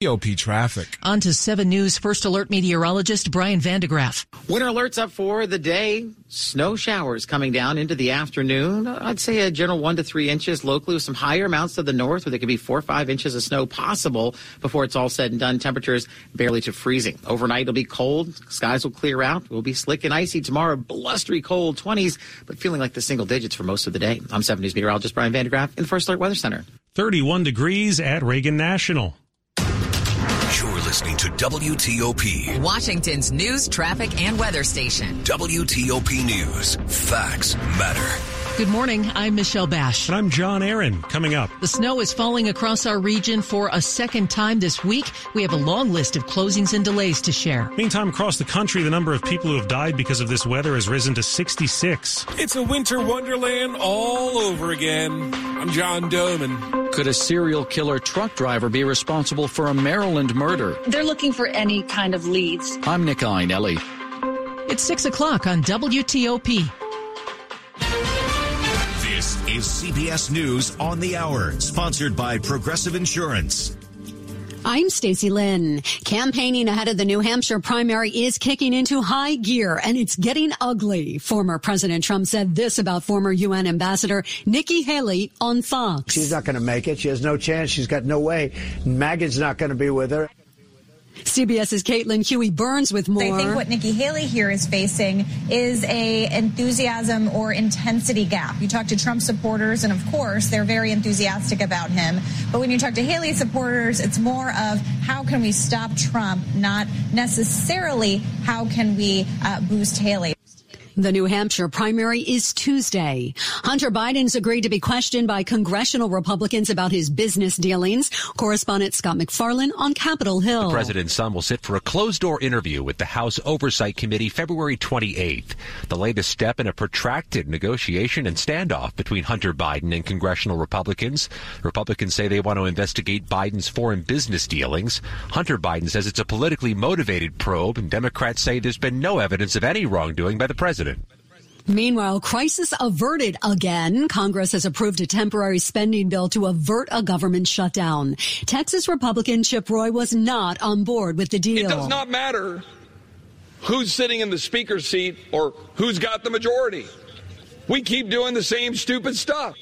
TOP traffic. On to 7 News First Alert meteorologist Brian van de Graaff. Winter alerts up for the day. Snow showers coming down into the afternoon. I'd say a general one to three inches locally with some higher amounts to the north where there could be four or five inches of snow possible before it's all said and done. Temperatures barely to freezing. Overnight it'll be cold. Skies will clear out. It will be slick and icy tomorrow. Blustery cold 20s, but feeling like the single digits for most of the day. I'm 7 News meteorologist Brian van de Graaff in the First Alert Weather Center. 31 degrees at Reagan National. Listening to WTOP, Washington's news, traffic, and weather station. WTOP News. Facts matter. Good morning. I'm Michelle Basch. And I'm John Aaron. Coming up. The snow is falling across our region for a second time this week. We have a long list of closings and delays to share. Meantime, across the country, the number of people who have died because of this weather has risen to 66. It's a winter wonderland all over again. I'm John Domen. Could a serial killer truck driver be responsible for a Maryland murder? They're looking for any kind of leads. I'm Nick Iannelli. It's 6 o'clock on WTOP. This is CBS News on the Hour, sponsored by Progressive Insurance. I'm Stacy Lynn. Campaigning ahead of the New Hampshire primary is kicking into high gear and it's getting ugly. Former President Trump said this about former UN Ambassador Nikki Haley on Fox. She's not going to make it. She has no chance. She's got no way. MAGA's not going to be with her. CBS's Caitlin Huey Burns with more. I think what Nikki Haley here is facing is a enthusiasm or intensity gap. You talk to Trump supporters, and of course, they're very enthusiastic about him. But when you talk to Haley supporters, it's more of how can we stop Trump, not necessarily how can we uh, boost Haley. The New Hampshire primary is Tuesday. Hunter Biden's agreed to be questioned by congressional Republicans about his business dealings. Correspondent Scott MacFarlane on Capitol Hill. The president's son will sit for a closed door interview with the House Oversight Committee February 28th. The latest step in a protracted negotiation and standoff between Hunter Biden and congressional Republicans. Republicans say they want to investigate Biden's foreign business dealings. Hunter Biden says it's a politically motivated probe, and Democrats say there's been no evidence of any wrongdoing by the president. Meanwhile, crisis averted again. Congress has approved a temporary spending bill to avert a government shutdown. Texas Republican Chip Roy was not on board with the deal. It does not matter who's sitting in the speaker's seat or who's got the majority. We keep doing the same stupid stuff.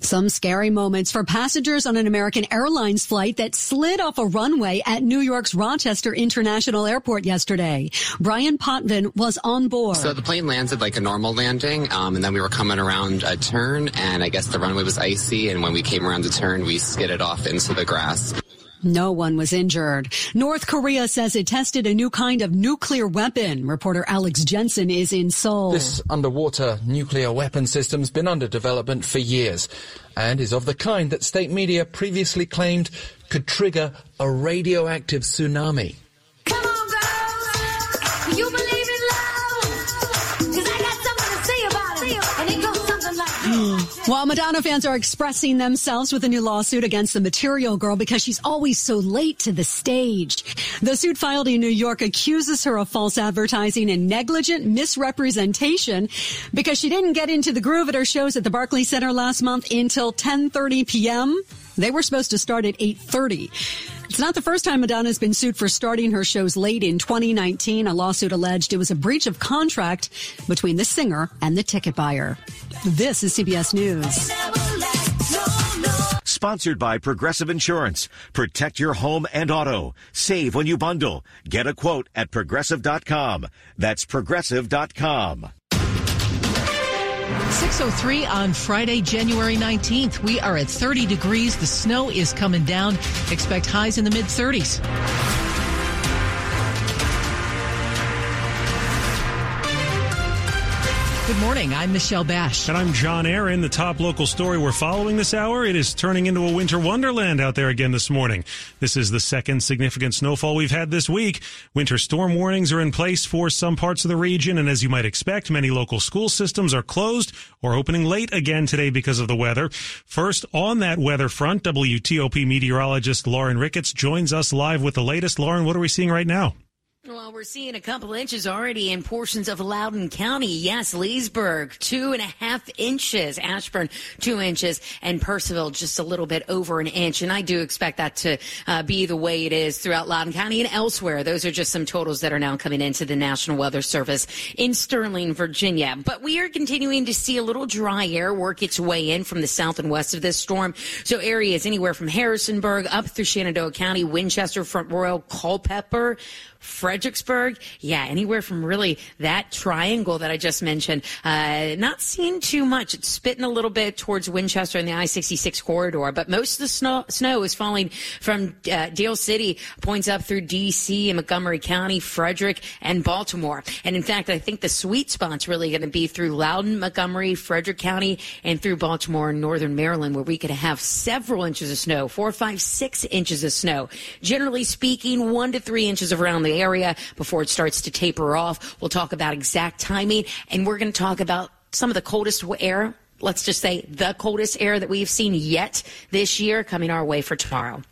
Some scary moments for passengers on an American Airlines flight that slid off a runway at New York's Rochester International Airport yesterday. Brian Potvin was on board. So the plane landed like a normal landing, um, and then we were coming around a turn, and I guess the runway was icy, and when we came around the turn, we skidded off into the grass. No one was injured. North Korea says it tested a new kind of nuclear weapon. Reporter Alex Jensen is in Seoul. This underwater nuclear weapon system's been under development for years and is of the kind that state media previously claimed could trigger a radioactive tsunami. While Madonna fans are expressing themselves with a new lawsuit against the Material Girl because she's always so late to the stage. The suit filed in New York accuses her of false advertising and negligent misrepresentation because she didn't get into the groove at her shows at the Barclays Center last month until 10:30 p.m. They were supposed to start at 8:30. It's not the first time Madonna's been sued for starting her shows late in 2019. A lawsuit alleged it was a breach of contract between the singer and the ticket buyer. This is CBS News. Sponsored by Progressive Insurance. Protect your home and auto. Save when you bundle. Get a quote at progressive.com. That's progressive.com. 603 on Friday, January 19th. We are at 30 degrees. The snow is coming down. Expect highs in the mid 30s. Good morning. I'm Michelle Basch. And I'm John Aaron. The top local story we're following this hour, it is turning into a winter wonderland out there again this morning. This is the second significant snowfall we've had this week. Winter storm warnings are in place for some parts of the region, and as you might expect, many local school systems are closed or opening late again today because of the weather. First, on that weather front, WTOP meteorologist Lauren Ricketts joins us live with the latest. Lauren, what are we seeing right now? Well, we're seeing a couple inches already in portions of Loudoun County. Yes, Leesburg, two and a half inches. Ashburn, two inches. And Purcellville, just a little bit over an inch. And I do expect that to uh, be the way it is throughout Loudoun County and elsewhere. Those are just some totals that are now coming into the National Weather Service in Sterling, Virginia. But we are continuing to see a little dry air work its way in from the south and west of this storm. So areas anywhere from Harrisonburg up through Shenandoah County, Winchester, Front Royal, Culpeper, Fredericksburg, yeah, anywhere from really that triangle that I just mentioned. Uh, not seeing too much. It's spitting a little bit towards Winchester and the I-66 corridor, but most of the snow, snow is falling from uh, Dale City, points up through D.C. and Montgomery County, Frederick, and Baltimore. And in fact, I think the sweet spot's really going to be through Loudoun, Montgomery, Frederick County, and through Baltimore and northern Maryland, where we could have several inches of snow, four, five, six inches of snow. Generally speaking, one to three inches around the area before it starts to taper off. We'll talk about exact timing and we're going to talk about some of the coldest air. Let's just say the coldest air that we've seen yet this year coming our way for tomorrow.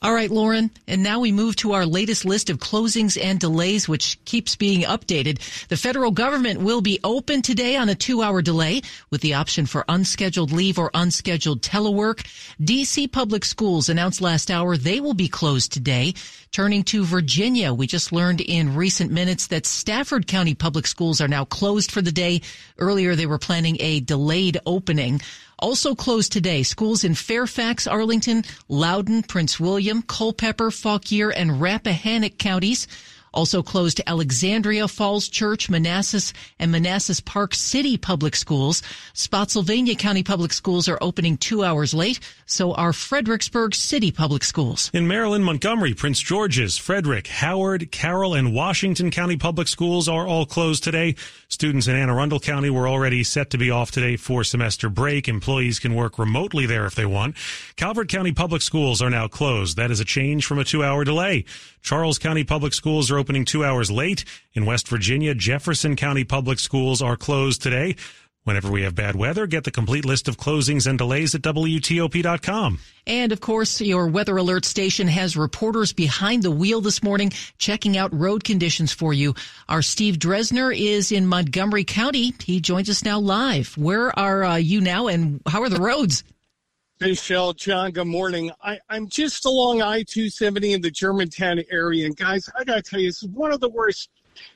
All right, Lauren. And now we move to our latest list of closings and delays, which keeps being updated. The federal government will be open today on a two hour delay with the option for unscheduled leave or unscheduled telework. DC public schools announced last hour they will be closed today. Turning to Virginia, we just learned in recent minutes that Stafford County public schools are now closed for the day. Earlier, they were planning a delayed opening. Also closed today, schools in Fairfax, Arlington, Loudoun, Prince William, Culpeper, Fauquier, and Rappahannock counties. Also closed Alexandria Falls Church, Manassas, and Manassas Park City Public Schools. Spotsylvania County Public Schools are opening two hours late. So are Fredericksburg City Public Schools. In Maryland, Montgomery, Prince George's, Frederick, Howard, Carroll, and Washington County Public Schools are all closed today. Students in Anne Arundel County were already set to be off today for semester break. Employees can work remotely there if they want. Calvert County Public Schools are now closed. That is a change from a two hour delay. Charles County Public Schools are opening two hours late. In West Virginia, Jefferson County Public Schools are closed today. Whenever we have bad weather, get the complete list of closings and delays at WTOP.com. And of course, your weather alert station has reporters behind the wheel this morning checking out road conditions for you. Our Steve Dresner is in Montgomery County. He joins us now live. Where are uh, you now and how are the roads? Michelle, John, good morning. I, I'm just along I 270 in the Germantown area. And guys, I got to tell you, this is one of the worst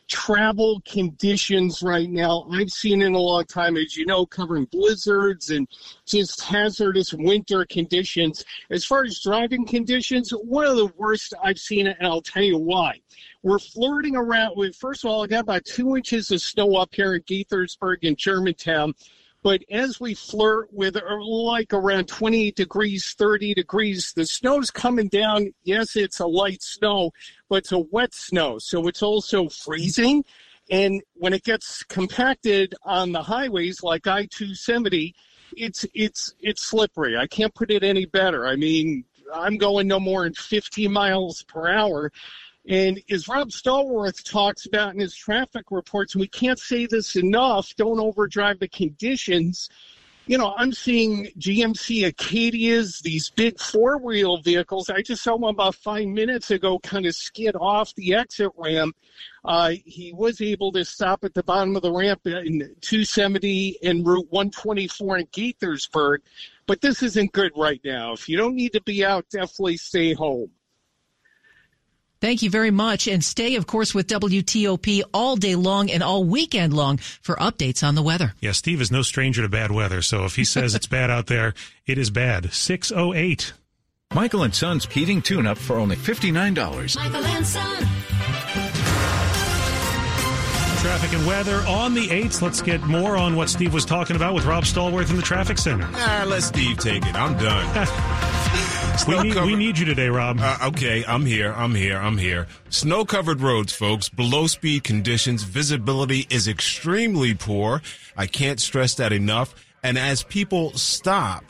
travel conditions right now I've seen in a long time, as you know, covering blizzards and just hazardous winter conditions. As far as driving conditions, one of the worst I've seen, and I'll tell you why. We're flirting around with, first of all, I got about two inches of snow up here in Gaithersburg and Germantown. But as we flirt with uh, like around 28 degrees, 30 degrees, the snow's coming down. Yes, it's a light snow, but it's a wet snow. So it's also freezing. And when it gets compacted on the highways like I 270, it's, it's, it's slippery. I can't put it any better. I mean, I'm going no more than 50 miles per hour. And as Rob Stallworth talks about in his traffic reports, we can't say this enough, don't overdrive the conditions. You know, I'm seeing GMC Acadias, these big four wheel vehicles. I just saw one about five minutes ago kind of skid off the exit ramp. Uh, he was able to stop at the bottom of the ramp in 270 and Route 124 in Gaithersburg. But this isn't good right now. If you don't need to be out, definitely stay home. Thank you very much. And stay, of course, with WTOP all day long and all weekend long for updates on the weather. Yeah, Steve is no stranger to bad weather. So if he says it's bad out there, it is bad. 608. Michael and Son's heating tune up for only $59. Michael and Son. Traffic and weather on the 8th. Let's get more on what Steve was talking about with Rob Stallworth in the traffic center. Ah, let Steve take it. I'm done. We need, covered- we need you today, Rob. Uh, okay, I'm here. I'm here. I'm here. Snow covered roads, folks. Below speed conditions. Visibility is extremely poor. I can't stress that enough. And as people stop,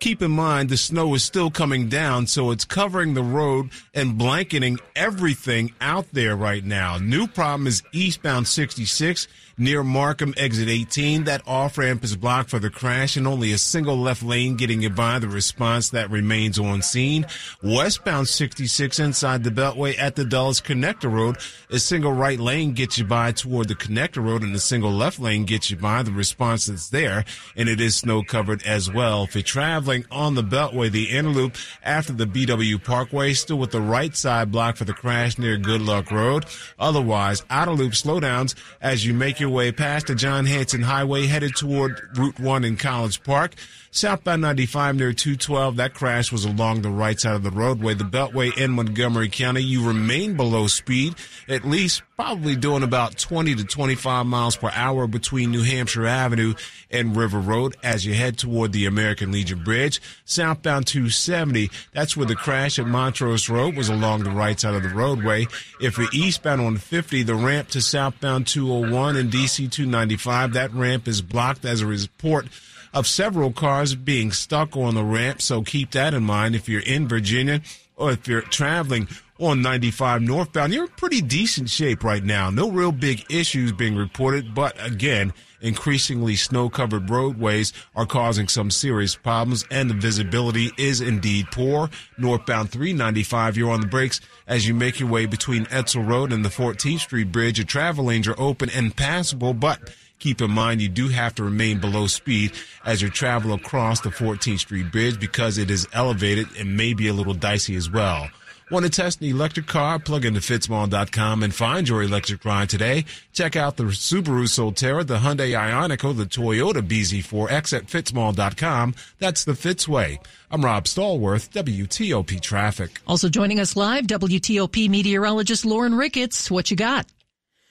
keep in mind the snow is still coming down, so it's covering the road and blanketing everything out there right now. New problem is eastbound 66 near Markham exit 18. That off ramp is blocked for the crash and only a single left lane getting you by. The response that remains on scene. Westbound 66 inside the Beltway at the Dulles Connector Road. A single right lane gets you by toward the Connector Road and a single left lane gets you by. The response that's there and it is snow covered as well. If you're traveling on the Beltway, the inner loop after the BW Parkway, still with the right side blocked for the crash near Good Luck Road. Otherwise, outer loop slowdowns as you make your way past the John Hanson Highway headed toward Route 1 in College Park. Southbound 95 near 212, that crash was along the right side of the roadway. The Beltway in Montgomery County, you remain below speed, at least probably doing about 20 to 25 miles per hour between New Hampshire Avenue and River Road as you head toward the American Legion Bridge. Southbound 270, that's where the crash at Montrose Road was along the right side of the roadway. If you're eastbound on 50, the ramp to southbound 201 and DC 295, that ramp is blocked as a report of several cars being stuck on the ramp. So keep that in mind if you're in Virginia or if you're traveling on 95 northbound. You're in pretty decent shape right now. No real big issues being reported, but again, increasingly snow covered roadways are causing some serious problems and the visibility is indeed poor. Northbound 395, you're on the brakes as you make your way between Edsall Road and the 14th Street Bridge. Your travel lanes are open and passable, but Keep in mind you do have to remain below speed as you travel across the 14th Street Bridge because it is elevated and may be a little dicey as well. Want to test an electric car? Plug into fitzmall.com and find your electric ride today. Check out the Subaru Solterra, the Hyundai Ioniq, the Toyota BZ4X at fitzmall.com. That's the Fitz way. I'm Rob Stallworth, WTOP Traffic. Also joining us live, WTOP meteorologist Lauren Ricketts. What you got?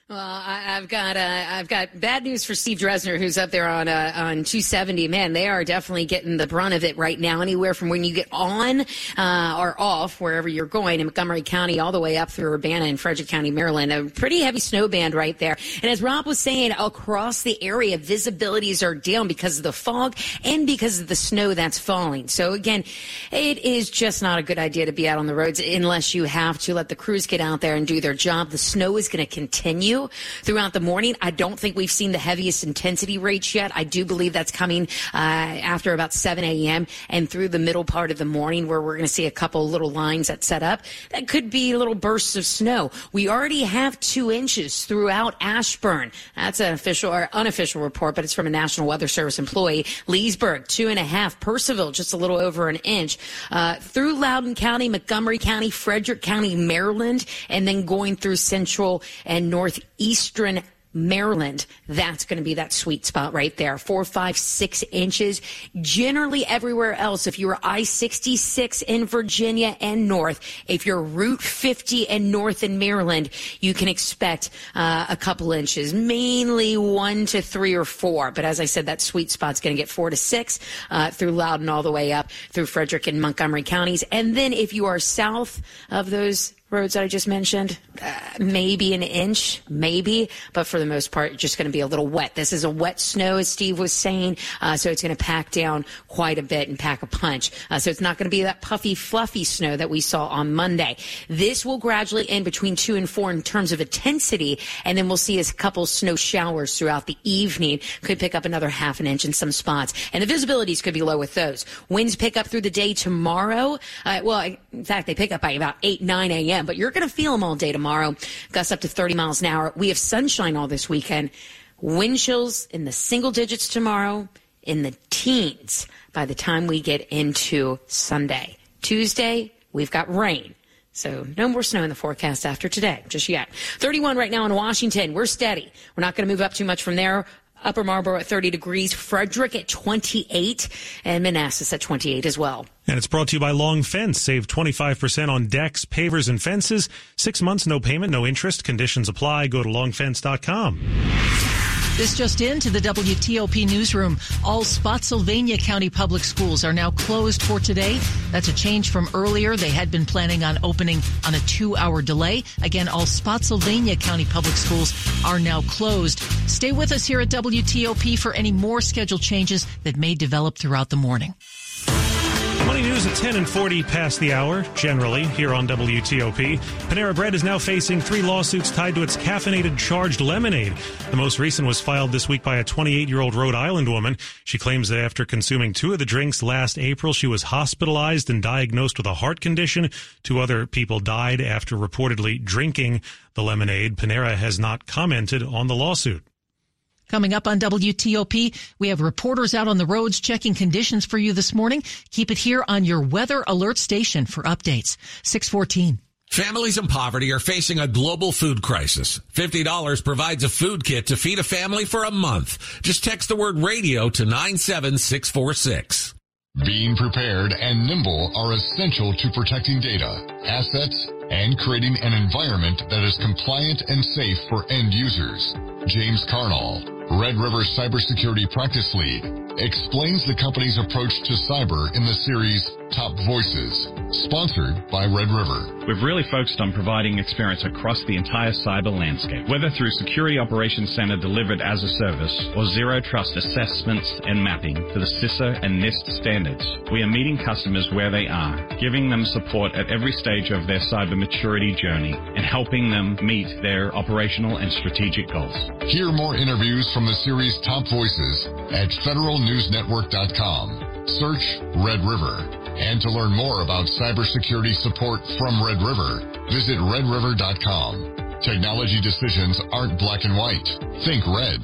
Well, I, I've got uh, I've got bad news for Steve Dresner, who's up there on uh, on 270. Man, they are definitely getting the brunt of it right now. Anywhere from when you get on uh, or off, wherever you're going in Montgomery County, all the way up through Urbana and Frederick County, Maryland. A pretty heavy snow band right there. And as Rob was saying, across the area, visibilities are down because of the fog and because of the snow that's falling. So again, it is just not a good idea to be out on the roads unless you have to let the crews get out there and do their job. The snow is going to continue throughout the morning. I don't think we've seen the heaviest intensity rates yet. I do believe that's coming uh, after about 7 a.m. and through the middle part of the morning where we're going to see a couple little lines that set up. That could be little bursts of snow. We already have two inches throughout Ashburn. That's an official or unofficial report, but it's from a National Weather Service employee. Leesburg, two and a half. Purcellville, just a little over an inch. Uh, through Loudoun County, Montgomery County, Frederick County, Maryland, and then going through central and northeastern Maryland, that's going to be that sweet spot right there. Four, five, six inches. Generally, everywhere else, if you're I 66 in Virginia and north, if you're Route 50 and north in Maryland, you can expect uh, a couple inches, mainly one to three or four. But as I said, that sweet spot's going to get four to six uh, through Loudoun all the way up through Frederick and Montgomery counties. And then if you are south of those roads that I just mentioned, uh, maybe an inch, maybe, but for the most part, just going to be a little wet. This is a wet snow, as Steve was saying, uh, so it's going to pack down quite a bit and pack a punch. Uh, so it's not going to be that puffy, fluffy snow that we saw on Monday. This will gradually end between two and four in terms of intensity, and then we'll see a couple snow showers throughout the evening. Could pick up another half an inch in some spots, and the visibilities could be low with those. Winds pick up through the day tomorrow. Uh, well, in fact, they pick up by about 8, 9 a.m., but you're going to feel them all day tomorrow. Gusts up to 30 miles an hour. We have sunshine all this weekend. Wind chills in the single digits tomorrow, in the teens by the time we get into Sunday. Tuesday, we've got rain. So no more snow in the forecast after today, just yet. 31 right now in Washington. We're steady. We're not going to move up too much from there. Upper Marlboro at 30 degrees, Frederick at 28, and Manassas at 28 as well. And it's brought to you by Long Fence. Save 25% on decks, pavers, and fences. Six months, no payment, no interest. Conditions apply. Go to longfence.com. This just into the WTOP newsroom. All Spotsylvania County public schools are now closed for today. That's a change from earlier. They had been planning on opening on a two hour delay. Again, all Spotsylvania County public schools are now closed. Stay with us here at WTOP for any more schedule changes that may develop throughout the morning. Money news at 10 and 40 past the hour, generally, here on WTOP. Panera Bread is now facing three lawsuits tied to its caffeinated charged lemonade. The most recent was filed this week by a 28 year old Rhode Island woman. She claims that after consuming two of the drinks last April, she was hospitalized and diagnosed with a heart condition. Two other people died after reportedly drinking the lemonade. Panera has not commented on the lawsuit. Coming up on WTOP, we have reporters out on the roads checking conditions for you this morning. Keep it here on your weather alert station for updates. 614. Families in poverty are facing a global food crisis. $50 provides a food kit to feed a family for a month. Just text the word radio to 97646. Being prepared and nimble are essential to protecting data, assets, and creating an environment that is compliant and safe for end users. James Carnall, Red River Cybersecurity Practice Lead, explains the company's approach to cyber in the series Top Voices, sponsored by Red River. We've really focused on providing experience across the entire cyber landscape, whether through Security Operations Center delivered as a service or zero trust assessments and mapping to the CISA and NIST standards. We are meeting customers where they are, giving them support at every stage of their cyber maturity journey, and helping them meet their operational and strategic goals. Hear more interviews from the series Top Voices at federalnewsnetwork.com. Search Red River. And to learn more about cybersecurity support from Red River, visit redriver.com. Technology decisions aren't black and white. Think red.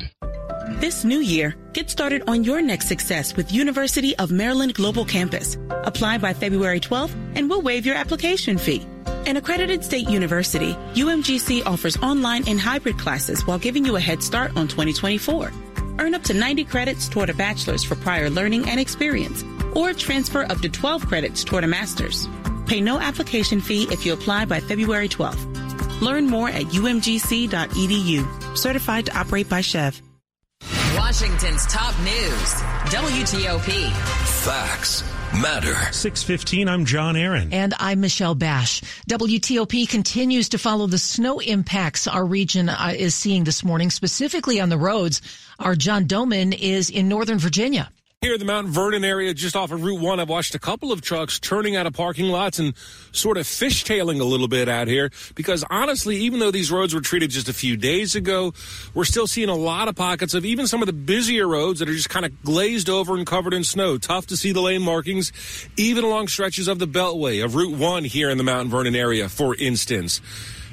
This new year, get started on your next success with University of Maryland Global Campus. Apply by February 12th and we'll waive your application fee. An accredited state university, UMGC offers online and hybrid classes while giving you a head start on 2024. Earn up to 90 credits toward a bachelor's for prior learning and experience, or transfer up to 12 credits toward a master's. Pay no application fee if you apply by February 12th. Learn more at umgc.edu. Certified to operate by SCHEV. Washington's top news. WTOP. Facts matter. 615, I'm John Aaron. And I'm Michelle Basch. WTOP continues to follow the snow impacts our region uh, is seeing this morning, specifically on the roads. Our John Domen is in Northern Virginia. Here in the Mount Vernon area, just off of Route 1, I've watched a couple of trucks turning out of parking lots and sort of fishtailing a little bit out here because honestly, even though these roads were treated just a few days ago, we're still seeing a lot of pockets of even some of the busier roads that are just kind of glazed over and covered in snow. Tough to see the lane markings, even along stretches of the Beltway of Route 1 here in the Mount Vernon area, for instance.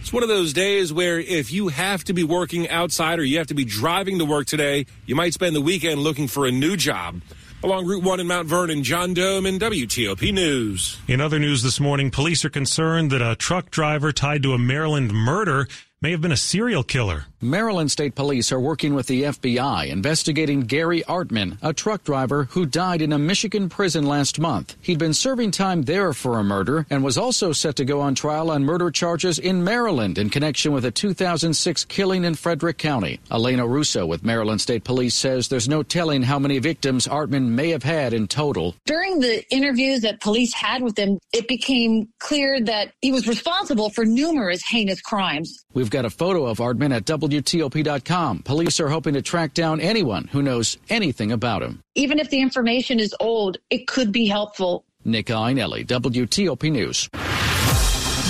It's one of those days where if you have to be working outside or you have to be driving to work today, you might spend the weekend looking for a new job. Along Route 1 in Mount Vernon, John Domen WTOP News. In other news this morning, police are concerned that a truck driver tied to a Maryland murder may have been a serial killer. Maryland State Police are working with the FBI investigating Gary Artman, a truck driver who died in a Michigan prison last month. He'd been serving time there for a murder and was also set to go on trial on murder charges in Maryland in connection with a 2006 killing in Frederick County. Elena Russo with Maryland State Police says there's no telling how many victims Artman may have had in total. During the interviews that police had with him, it became clear that he was responsible for numerous heinous crimes. We've got a photo of Artman at WTOP.com. Police are hoping to track down anyone who knows anything about him. Even if the information is old, it could be helpful. Nick Iannelli, WTOP News.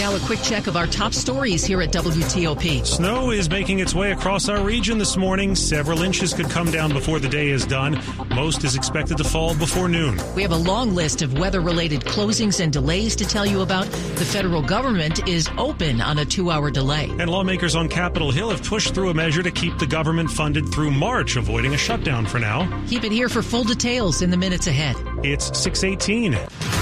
Now, a quick check of our top stories here at WTOP. Snow is making its way across our region this morning. Several inches could come down before the day is done. Most is expected to fall before noon. We have a long list of weather related closings and delays to tell you about. The federal government is open on a two hour delay. And lawmakers on Capitol Hill have pushed through a measure to keep the government funded through March, avoiding a shutdown for now. Keep it here for full details in the minutes ahead. It's 618.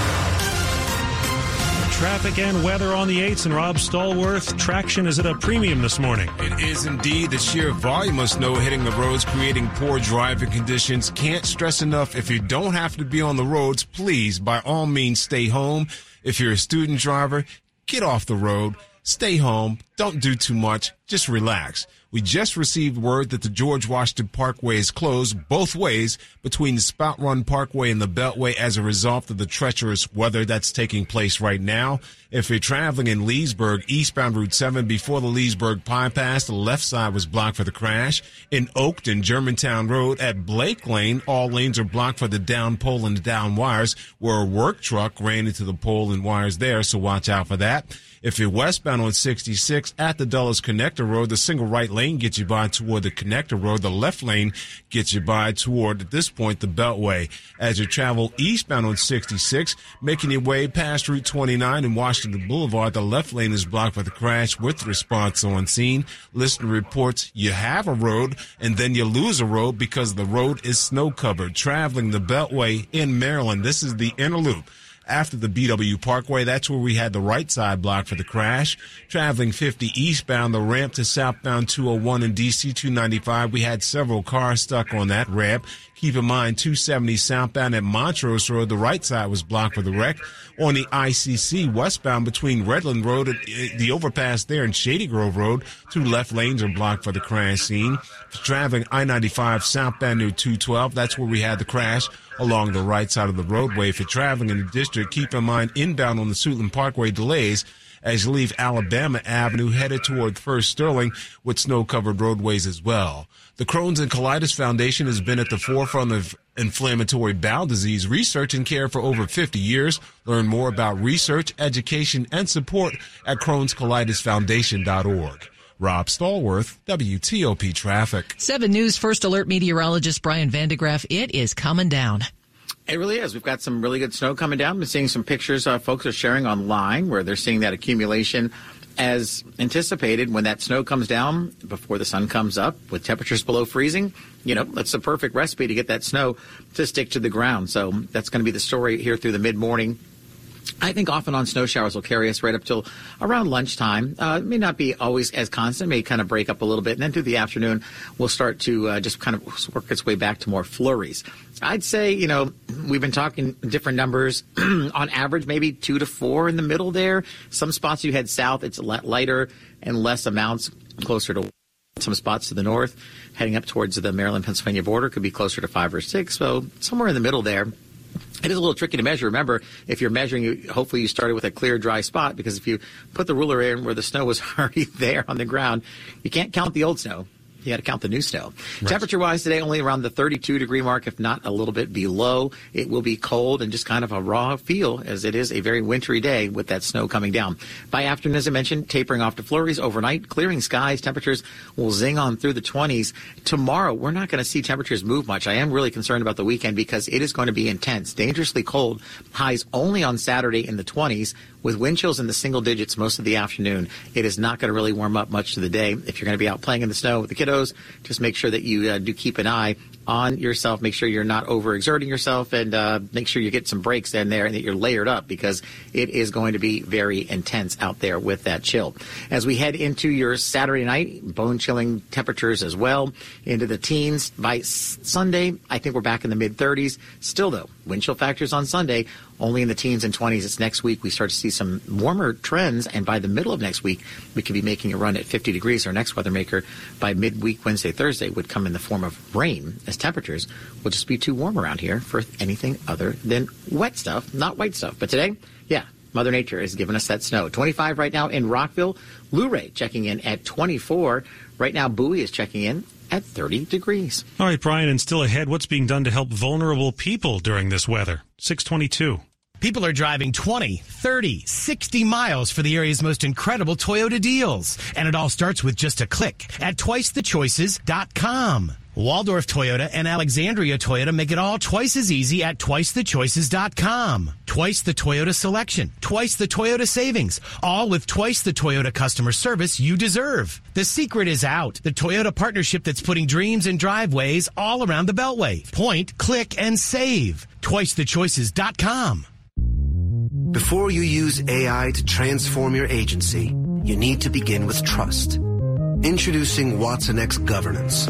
Traffic and weather on the 8s and Rob Stallworth. Traction is at a premium this morning. It is indeed the sheer volume of snow hitting the roads, creating poor driving conditions. Can't stress enough if you don't have to be on the roads, please, by all means, stay home. If you're a student driver, get off the road, stay home, don't do too much, just relax. We just received word that the George Washington Parkway is closed both ways between the Spout Run Parkway and the Beltway as a result of the treacherous weather that's taking place right now. If you're traveling in Leesburg, eastbound Route 7 before the Leesburg bypass, the left side was blocked for the crash. In Oakton, Germantown Road at Blake Lane, all lanes are blocked for the down pole and down wires where a work truck ran into the pole and wires there, so watch out for that. If you're westbound on 66 at the Dulles Connector Road, the single right lane gets you by toward the Connector Road. The left lane gets you by toward, at this point, the Beltway. As you travel eastbound on 66, making your way past Route 29 and Washington Boulevard, the left lane is blocked with a crash with response on scene. Listener reports you have a road and then you lose a road because the road is snow covered. Traveling the Beltway in Maryland, this is the inner loop after the BW Parkway. That's where we had the right side blocked for the crash. Traveling 50 eastbound, the ramp to southbound 201 and DC 295. We had several cars stuck on that ramp. Keep in mind, 270 southbound at Montrose Road, the right side was blocked for the wreck. On the ICC westbound between Redland Road and uh, the overpass there and Shady Grove Road, two left lanes are blocked for the crash scene. Traveling I-95 southbound near 212, that's where we had the crash along the right side of the roadway. If you're traveling in the district, keep in mind inbound on the Suitland Parkway delays as you leave Alabama Avenue headed toward Firth Sterling with snow covered roadways as well. The Crohn's and Colitis Foundation has been at the forefront of inflammatory bowel disease research and care for over 50 years. Learn more about research, education, and support at Crohn'sColitisFoundation.org. Rob Stallworth, WTOP Traffic. 7 News First Alert meteorologist Brian van de Graaff. It is coming down. It really is. We've got some really good snow coming down. I've been seeing some pictures uh, folks are sharing online where they're seeing that accumulation as anticipated when that snow comes down before the sun comes up with temperatures below freezing. You know, that's the perfect recipe to get that snow to stick to the ground. So that's going to be the story here through the mid morning. I think often on snow showers will carry us right up till around lunchtime. Uh, it may not be always as constant, may kind of break up a little bit. And then through the afternoon, we'll start to uh, just kind of work its way back to more flurries. I'd say, you know, we've been talking different numbers. on average, maybe two to four in the middle there. Some spots you head south, it's lighter and less amounts closer to some spots to the north. Heading up towards the Maryland Pennsylvania border could be closer to five or six. So somewhere in the middle there. It is a little tricky to measure. Remember, if you're measuring, you, hopefully you started with a clear, dry spot because if you put the ruler in where the snow was already there on the ground, you can't count the old snow. You got to count the new snow. Right. Temperature wise today, only around the 32 degree mark, if not a little bit below. It will be cold and just kind of a raw feel as it is a very wintry day with that snow coming down. By afternoon, as I mentioned, tapering off to flurries overnight, clearing skies. Temperatures will zing on through the 20s. Tomorrow, we're not going to see temperatures move much. I am really concerned about the weekend because it is going to be intense, dangerously cold. Highs only on Saturday in the 20s with wind chills in the single digits most of the afternoon. It is not going to really warm up much to the day. If you're going to be out playing in the snow with the kiddos, just make sure that you uh, do keep an eye on yourself. Make sure you're not overexerting yourself and uh, make sure you get some breaks in there and that you're layered up because it is going to be very intense out there with that chill. As we head into your Saturday night, bone chilling temperatures as well into the teens. By Sunday, I think we're back in the mid 30s. Still though, wind chill factors on Sunday only in the teens and 20s. It's next week we start to see some warmer trends, and by the middle of next week, we could be making a run at 50 degrees. Our next weather maker by midweek Wednesday, Thursday would come in the form of rain, as temperatures will just be too warm around here for anything other than wet stuff, not white stuff. But today, yeah, Mother Nature is giving us that snow. 25 right now in Rockville. Luray checking in at 24. Right now, Bowie is checking in at 30 degrees. All right, Brian, and still ahead, what's being done to help vulnerable people during this weather? 622. People are driving 20, 30, 60 miles for the area's most incredible Toyota deals. And it all starts with just a click at twicethechoices.com. Waldorf Toyota and Alexandria Toyota make it all twice as easy at twicethechoices.com. Twice the Toyota selection, twice the Toyota savings, all with twice the Toyota customer service you deserve. The secret is out. The Toyota partnership that's putting dreams and driveways all around the Beltway. Point, click, and save. Twicethechoices.com. Before you use AI to transform your agency, you need to begin with trust. Introducing Watson X Governance,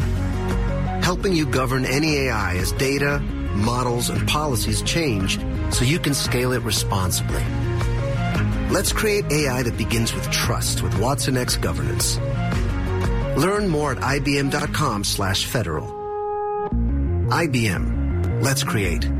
helping you govern any AI as data, models, and policies change so you can scale it responsibly. Let's create AI that begins with trust with Watson X Governance. Learn more at ibm.com slash federal. IBM. Let's create.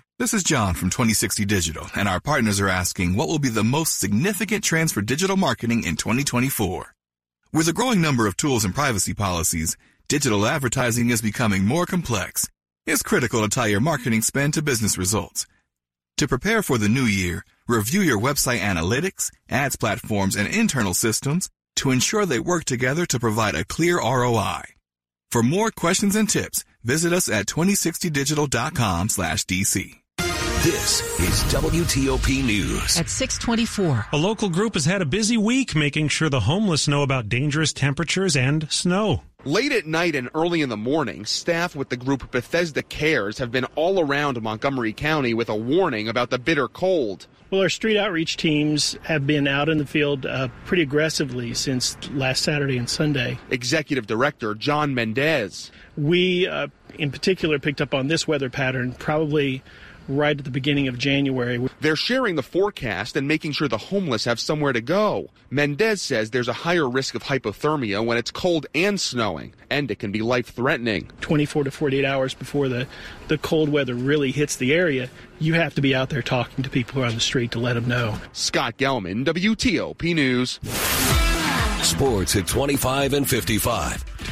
This is John from 2060 Digital, and our partners are asking what will be the most significant trends for digital marketing in 2024. With a growing number of tools and privacy policies, digital advertising is becoming more complex. It's critical to tie your marketing spend to business results. To prepare for the new year, review your website analytics, ads platforms, and internal systems to ensure they work together to provide a clear ROI. For more questions and tips, visit us at 2060digital.com slash DC. This is WTOP News. At 624. A local group has had a busy week making sure the homeless know about dangerous temperatures and snow. Late at night and early in the morning, staff with the group Bethesda Cares have been all around Montgomery County with a warning about the bitter cold. Well, our street outreach teams have been out in the field uh, pretty aggressively since last Saturday and Sunday. Executive Director John Mendez. We, uh, in particular, picked up on this weather pattern probably right at the beginning of January. They're sharing the forecast and making sure the homeless have somewhere to go. Mendez says there's a higher risk of hypothermia when it's cold and snowing, and it can be life threatening. 24 to 48 hours before the, the cold weather really hits the area, you have to be out there talking to people who on the street to let them know. Scott Gelman, WTOP News. Sports at 25 and 55.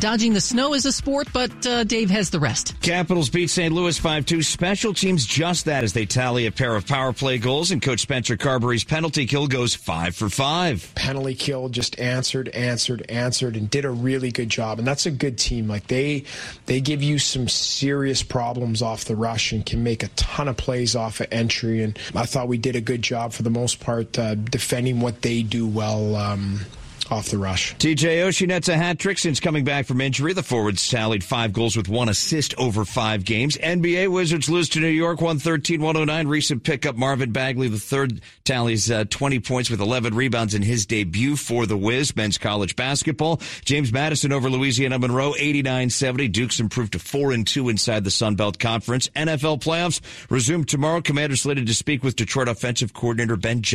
Dodging the snow is a sport, but uh, Dave has the rest. Capitals beat St. Louis 5-2. Special teams just that as they tally a pair of power play goals, and Coach Spencer Carberry's penalty kill goes five for five. Penalty kill just answered, answered, answered, and did a really good job. And that's a good team. Like they, they give you some serious problems off the rush and can make a ton of plays off of entry. And I thought we did a good job for the most part uh, defending what they do well. Um, off the rush. TJ Oshie nets a hat trick since coming back from injury. The forwards tallied five goals with one assist over five games. NBA Wizards lose to New York 113-109. Recent pickup Marvin Bagley the third tallies uh, 20 points with 11 rebounds in his debut for the Wiz men's college basketball. James Madison over Louisiana Monroe 89-70. Dukes improved to 4 and 2 inside the Sun Belt Conference. NFL playoffs resume tomorrow. Commanders slated to speak with Detroit offensive coordinator Ben Johnson.